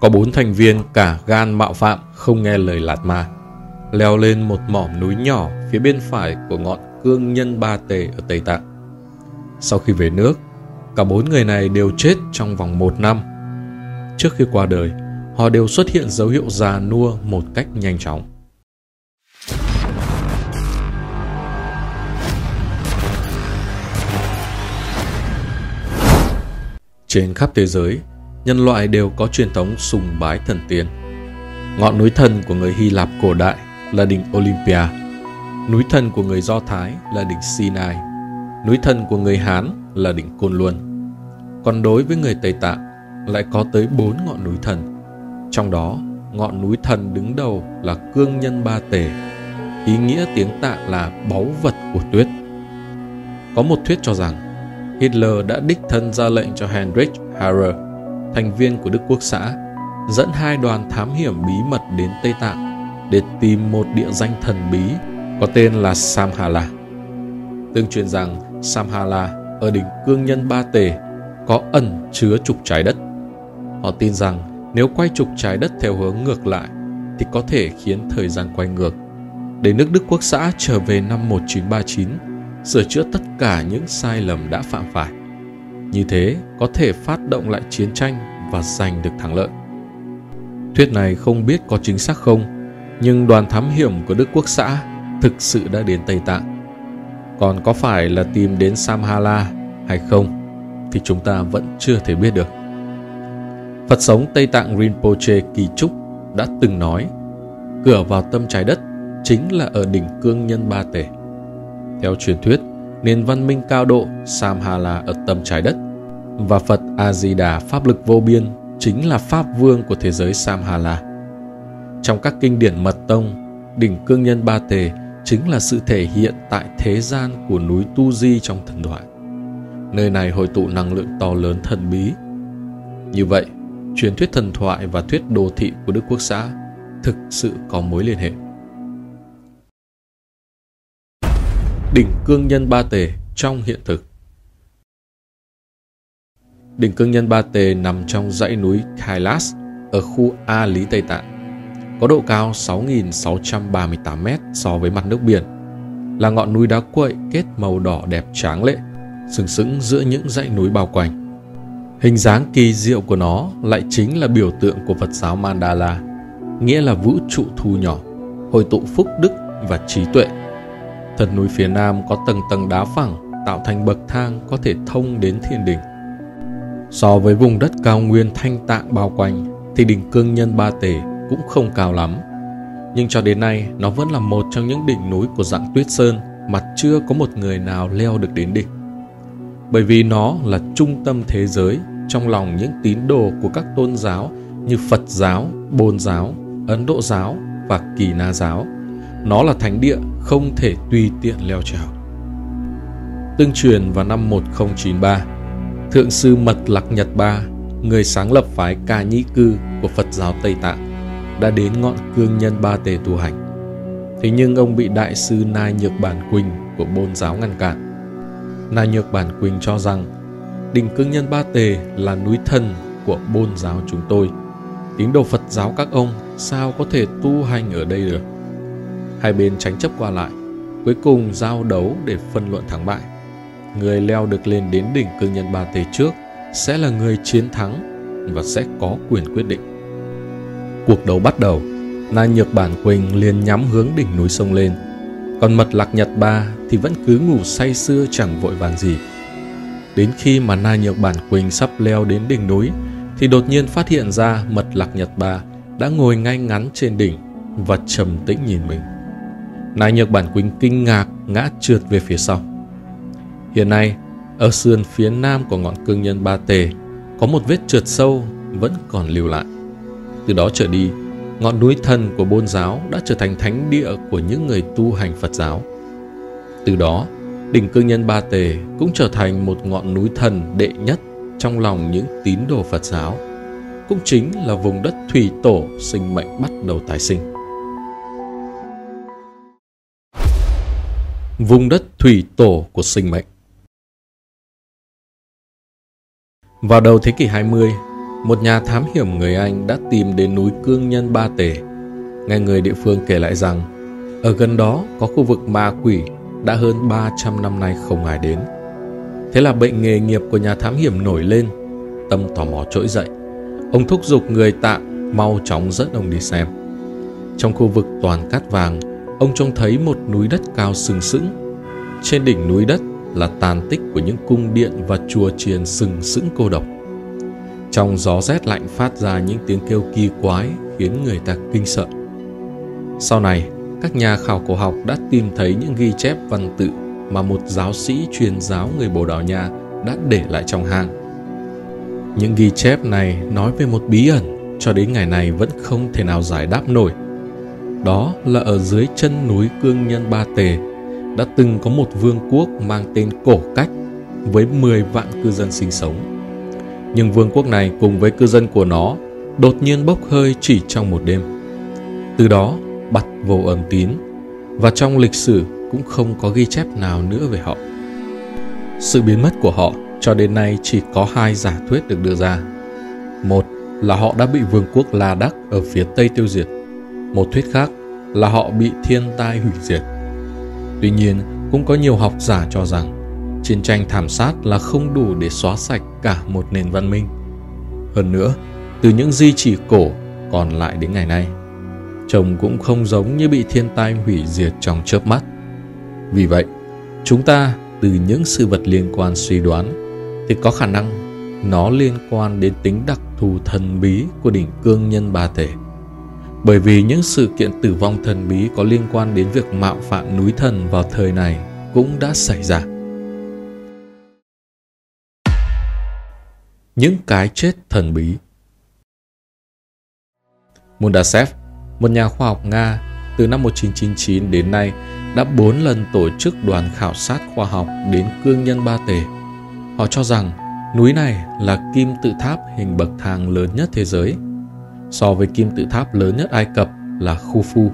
Có bốn thành viên cả gan mạo phạm không nghe lời Lạt Ma, leo lên một mỏm núi nhỏ phía bên phải của ngọn cương nhân Ba Tề ở Tây Tạng. Sau khi về nước, cả bốn người này đều chết trong vòng một năm. Trước khi qua đời, họ đều xuất hiện dấu hiệu già nua một cách nhanh chóng. Trên khắp thế giới, nhân loại đều có truyền thống sùng bái thần tiên. Ngọn núi thần của người Hy Lạp cổ đại là đỉnh Olympia, núi thần của người Do Thái là đỉnh Sinai, núi thần của người Hán là đỉnh Côn Luân. Còn đối với người Tây Tạng lại có tới bốn ngọn núi thần. Trong đó, ngọn núi thần đứng đầu là Cương Nhân Ba Tề, ý nghĩa tiếng Tạng là báu vật của tuyết. Có một thuyết cho rằng Hitler đã đích thân ra lệnh cho Heinrich Harrer, thành viên của Đức Quốc xã, dẫn hai đoàn thám hiểm bí mật đến Tây Tạng để tìm một địa danh thần bí có tên là Samhala. Tương truyền rằng Samhala ở đỉnh cương nhân Ba Tề có ẩn chứa trục trái đất. Họ tin rằng nếu quay trục trái đất theo hướng ngược lại thì có thể khiến thời gian quay ngược. Để nước Đức Quốc xã trở về năm 1939, sửa chữa tất cả những sai lầm đã phạm phải. Như thế có thể phát động lại chiến tranh và giành được thắng lợi. Thuyết này không biết có chính xác không, nhưng đoàn thám hiểm của Đức Quốc xã thực sự đã đến Tây Tạng. Còn có phải là tìm đến Samhala hay không thì chúng ta vẫn chưa thể biết được. Phật sống Tây Tạng Rinpoche Kỳ Trúc đã từng nói cửa vào tâm trái đất chính là ở đỉnh cương nhân ba tể. Theo truyền thuyết, nền văn minh cao độ Samhala ở tâm trái đất và Phật A-di-đà pháp lực vô biên chính là pháp vương của thế giới Samhala. Trong các kinh điển mật tông, đỉnh cương nhân ba tề chính là sự thể hiện tại thế gian của núi Tu Di trong thần thoại. Nơi này hội tụ năng lượng to lớn thần bí. Như vậy, truyền thuyết thần thoại và thuyết đồ thị của Đức Quốc xã thực sự có mối liên hệ. Đỉnh cương nhân ba tề trong hiện thực Đỉnh cương nhân ba tề nằm trong dãy núi Kailas ở khu A Lý Tây Tạng có độ cao 6.638m so với mặt nước biển, là ngọn núi đá quậy kết màu đỏ đẹp tráng lệ, sừng sững giữa những dãy núi bao quanh. Hình dáng kỳ diệu của nó lại chính là biểu tượng của Phật giáo Mandala, nghĩa là vũ trụ thu nhỏ, hội tụ phúc đức và trí tuệ. Thật núi phía nam có tầng tầng đá phẳng tạo thành bậc thang có thể thông đến thiên đỉnh. So với vùng đất cao nguyên thanh tạng bao quanh thì đỉnh cương nhân ba tề cũng không cao lắm. Nhưng cho đến nay, nó vẫn là một trong những đỉnh núi của dạng tuyết sơn mà chưa có một người nào leo được đến đỉnh. Bởi vì nó là trung tâm thế giới trong lòng những tín đồ của các tôn giáo như Phật giáo, Bồn giáo, Ấn Độ giáo và Kỳ Na giáo. Nó là thánh địa không thể tùy tiện leo trèo. Tương truyền vào năm 1093, Thượng sư Mật Lạc Nhật Ba, người sáng lập phái Ca Nhĩ Cư của Phật giáo Tây Tạng, đã đến ngọn cương nhân ba tề tu hành. Thế nhưng ông bị đại sư Nai Nhược Bản Quỳnh của Bôn giáo ngăn cản. Nai Nhược Bản Quỳnh cho rằng đỉnh cương nhân ba tề là núi thần của Bôn giáo chúng tôi. Tín đồ Phật giáo các ông sao có thể tu hành ở đây được? Hai bên tránh chấp qua lại, cuối cùng giao đấu để phân luận thắng bại. Người leo được lên đến đỉnh cương nhân ba tề trước sẽ là người chiến thắng và sẽ có quyền quyết định. Cuộc đấu bắt đầu, Na Nhược Bản Quỳnh liền nhắm hướng đỉnh núi sông lên. Còn Mật Lạc Nhật Ba thì vẫn cứ ngủ say sưa chẳng vội vàng gì. Đến khi mà Na Nhược Bản Quỳnh sắp leo đến đỉnh núi, thì đột nhiên phát hiện ra Mật Lạc Nhật Ba đã ngồi ngay ngắn trên đỉnh và trầm tĩnh nhìn mình. Na Nhược Bản Quỳnh kinh ngạc ngã trượt về phía sau. Hiện nay, ở sườn phía nam của ngọn cương nhân Ba Tề có một vết trượt sâu vẫn còn lưu lại. Từ đó trở đi, ngọn núi thần của Bôn giáo đã trở thành thánh địa của những người tu hành Phật giáo. Từ đó, đỉnh cương nhân Ba Tề cũng trở thành một ngọn núi thần đệ nhất trong lòng những tín đồ Phật giáo, cũng chính là vùng đất thủy tổ sinh mệnh bắt đầu tái sinh. Vùng đất thủy tổ của sinh mệnh Vào đầu thế kỷ 20, một nhà thám hiểm người Anh đã tìm đến núi Cương Nhân Ba Tề. Nghe người địa phương kể lại rằng, ở gần đó có khu vực ma quỷ đã hơn 300 năm nay không ai đến. Thế là bệnh nghề nghiệp của nhà thám hiểm nổi lên, tâm tò mò trỗi dậy. Ông thúc giục người tạm mau chóng dẫn ông đi xem. Trong khu vực toàn cát vàng, ông trông thấy một núi đất cao sừng sững. Trên đỉnh núi đất là tàn tích của những cung điện và chùa chiền sừng sững cô độc. Trong gió rét lạnh phát ra những tiếng kêu kỳ quái khiến người ta kinh sợ. Sau này, các nhà khảo cổ học đã tìm thấy những ghi chép văn tự mà một giáo sĩ truyền giáo người Bồ Đào Nha đã để lại trong hang. Những ghi chép này nói về một bí ẩn cho đến ngày này vẫn không thể nào giải đáp nổi. Đó là ở dưới chân núi Cương Nhân Ba Tề, đã từng có một vương quốc mang tên Cổ Cách với 10 vạn cư dân sinh sống. Nhưng vương quốc này cùng với cư dân của nó đột nhiên bốc hơi chỉ trong một đêm. Từ đó bắt vô âm tín, và trong lịch sử cũng không có ghi chép nào nữa về họ. Sự biến mất của họ cho đến nay chỉ có hai giả thuyết được đưa ra. Một là họ đã bị vương quốc La Đắc ở phía Tây tiêu diệt. Một thuyết khác là họ bị thiên tai hủy diệt. Tuy nhiên, cũng có nhiều học giả cho rằng chiến tranh thảm sát là không đủ để xóa sạch cả một nền văn minh. Hơn nữa, từ những di chỉ cổ còn lại đến ngày nay, trông cũng không giống như bị thiên tai hủy diệt trong chớp mắt. Vì vậy, chúng ta từ những sự vật liên quan suy đoán thì có khả năng nó liên quan đến tính đặc thù thần bí của đỉnh cương nhân ba thể. Bởi vì những sự kiện tử vong thần bí có liên quan đến việc mạo phạm núi thần vào thời này cũng đã xảy ra. Những cái chết thần bí Mundasev, một nhà khoa học Nga từ năm 1999 đến nay đã 4 lần tổ chức đoàn khảo sát khoa học đến cương nhân Ba Tề. Họ cho rằng núi này là kim tự tháp hình bậc thang lớn nhất thế giới. So với kim tự tháp lớn nhất Ai Cập là Khufu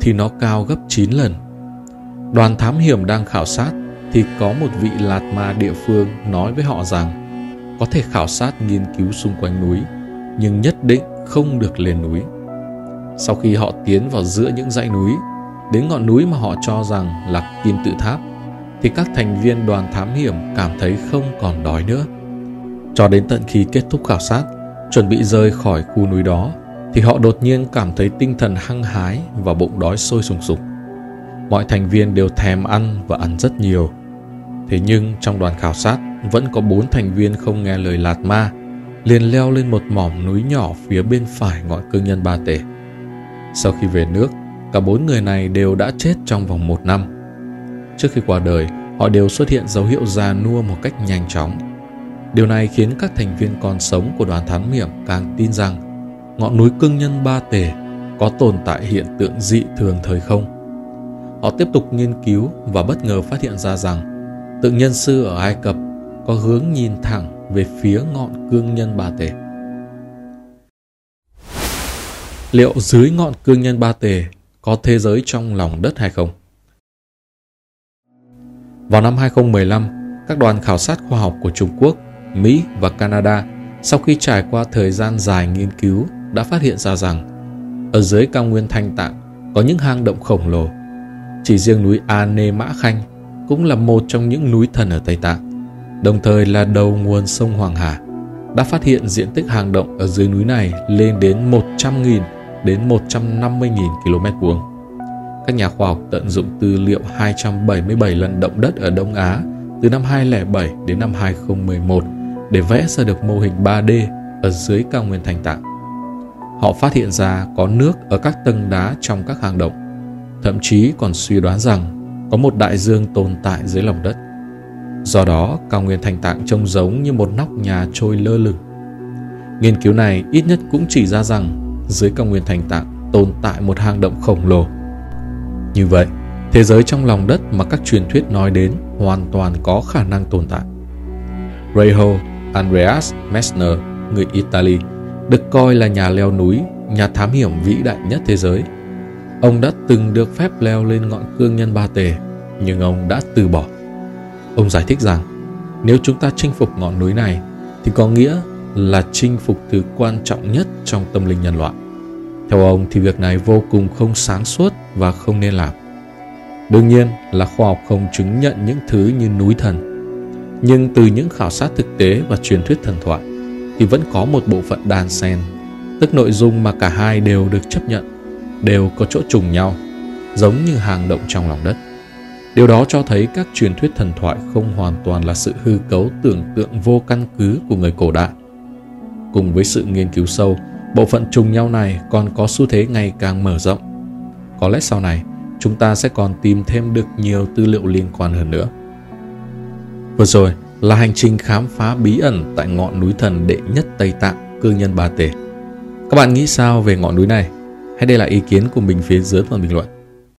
thì nó cao gấp 9 lần. Đoàn thám hiểm đang khảo sát thì có một vị Lạt Ma địa phương nói với họ rằng có thể khảo sát nghiên cứu xung quanh núi nhưng nhất định không được lên núi. Sau khi họ tiến vào giữa những dãy núi đến ngọn núi mà họ cho rằng là kim tự tháp thì các thành viên đoàn thám hiểm cảm thấy không còn đói nữa. Cho đến tận khi kết thúc khảo sát, chuẩn bị rời khỏi khu núi đó thì họ đột nhiên cảm thấy tinh thần hăng hái và bụng đói sôi sùng sục. Mọi thành viên đều thèm ăn và ăn rất nhiều. Thế nhưng trong đoàn khảo sát vẫn có bốn thành viên không nghe lời Lạt Ma, liền leo lên một mỏm núi nhỏ phía bên phải ngọn cương nhân Ba Tể. Sau khi về nước, Cả bốn người này đều đã chết trong vòng một năm. Trước khi qua đời, họ đều xuất hiện dấu hiệu già nua một cách nhanh chóng. Điều này khiến các thành viên còn sống của đoàn thám hiểm càng tin rằng ngọn núi cương nhân Ba Tề có tồn tại hiện tượng dị thường thời không. Họ tiếp tục nghiên cứu và bất ngờ phát hiện ra rằng tượng nhân sư ở Ai Cập có hướng nhìn thẳng về phía ngọn cương nhân Ba Tề. Liệu dưới ngọn cương nhân Ba Tề có thế giới trong lòng đất hay không. Vào năm 2015, các đoàn khảo sát khoa học của Trung Quốc, Mỹ và Canada sau khi trải qua thời gian dài nghiên cứu đã phát hiện ra rằng ở dưới cao nguyên Thanh Tạng có những hang động khổng lồ. Chỉ riêng núi A Nê Mã Khanh cũng là một trong những núi thần ở Tây Tạng, đồng thời là đầu nguồn sông Hoàng Hà. Đã phát hiện diện tích hang động ở dưới núi này lên đến 100.000 đến 150.000 km vuông. Các nhà khoa học tận dụng tư liệu 277 lần động đất ở Đông Á từ năm 2007 đến năm 2011 để vẽ ra được mô hình 3D ở dưới cao nguyên thành tạng. Họ phát hiện ra có nước ở các tầng đá trong các hang động, thậm chí còn suy đoán rằng có một đại dương tồn tại dưới lòng đất. Do đó, cao nguyên thành tạng trông giống như một nóc nhà trôi lơ lửng. Nghiên cứu này ít nhất cũng chỉ ra rằng dưới cao nguyên thành tạng tồn tại một hang động khổng lồ. Như vậy, thế giới trong lòng đất mà các truyền thuyết nói đến hoàn toàn có khả năng tồn tại. Rayho, Andreas Messner, người Italy, được coi là nhà leo núi, nhà thám hiểm vĩ đại nhất thế giới. Ông đã từng được phép leo lên ngọn cương nhân ba tề, nhưng ông đã từ bỏ. Ông giải thích rằng, nếu chúng ta chinh phục ngọn núi này, thì có nghĩa là chinh phục thứ quan trọng nhất trong tâm linh nhân loại. Theo ông thì việc này vô cùng không sáng suốt và không nên làm. Đương nhiên là khoa học không chứng nhận những thứ như núi thần. Nhưng từ những khảo sát thực tế và truyền thuyết thần thoại thì vẫn có một bộ phận đan xen, tức nội dung mà cả hai đều được chấp nhận, đều có chỗ trùng nhau, giống như hàng động trong lòng đất. Điều đó cho thấy các truyền thuyết thần thoại không hoàn toàn là sự hư cấu tưởng tượng vô căn cứ của người cổ đại. Cùng với sự nghiên cứu sâu, bộ phận trùng nhau này còn có xu thế ngày càng mở rộng. Có lẽ sau này, chúng ta sẽ còn tìm thêm được nhiều tư liệu liên quan hơn nữa. Vừa rồi là hành trình khám phá bí ẩn tại ngọn núi thần đệ nhất Tây Tạng, cư nhân Ba Tề. Các bạn nghĩ sao về ngọn núi này? Hãy để lại ý kiến của mình phía dưới phần bình luận.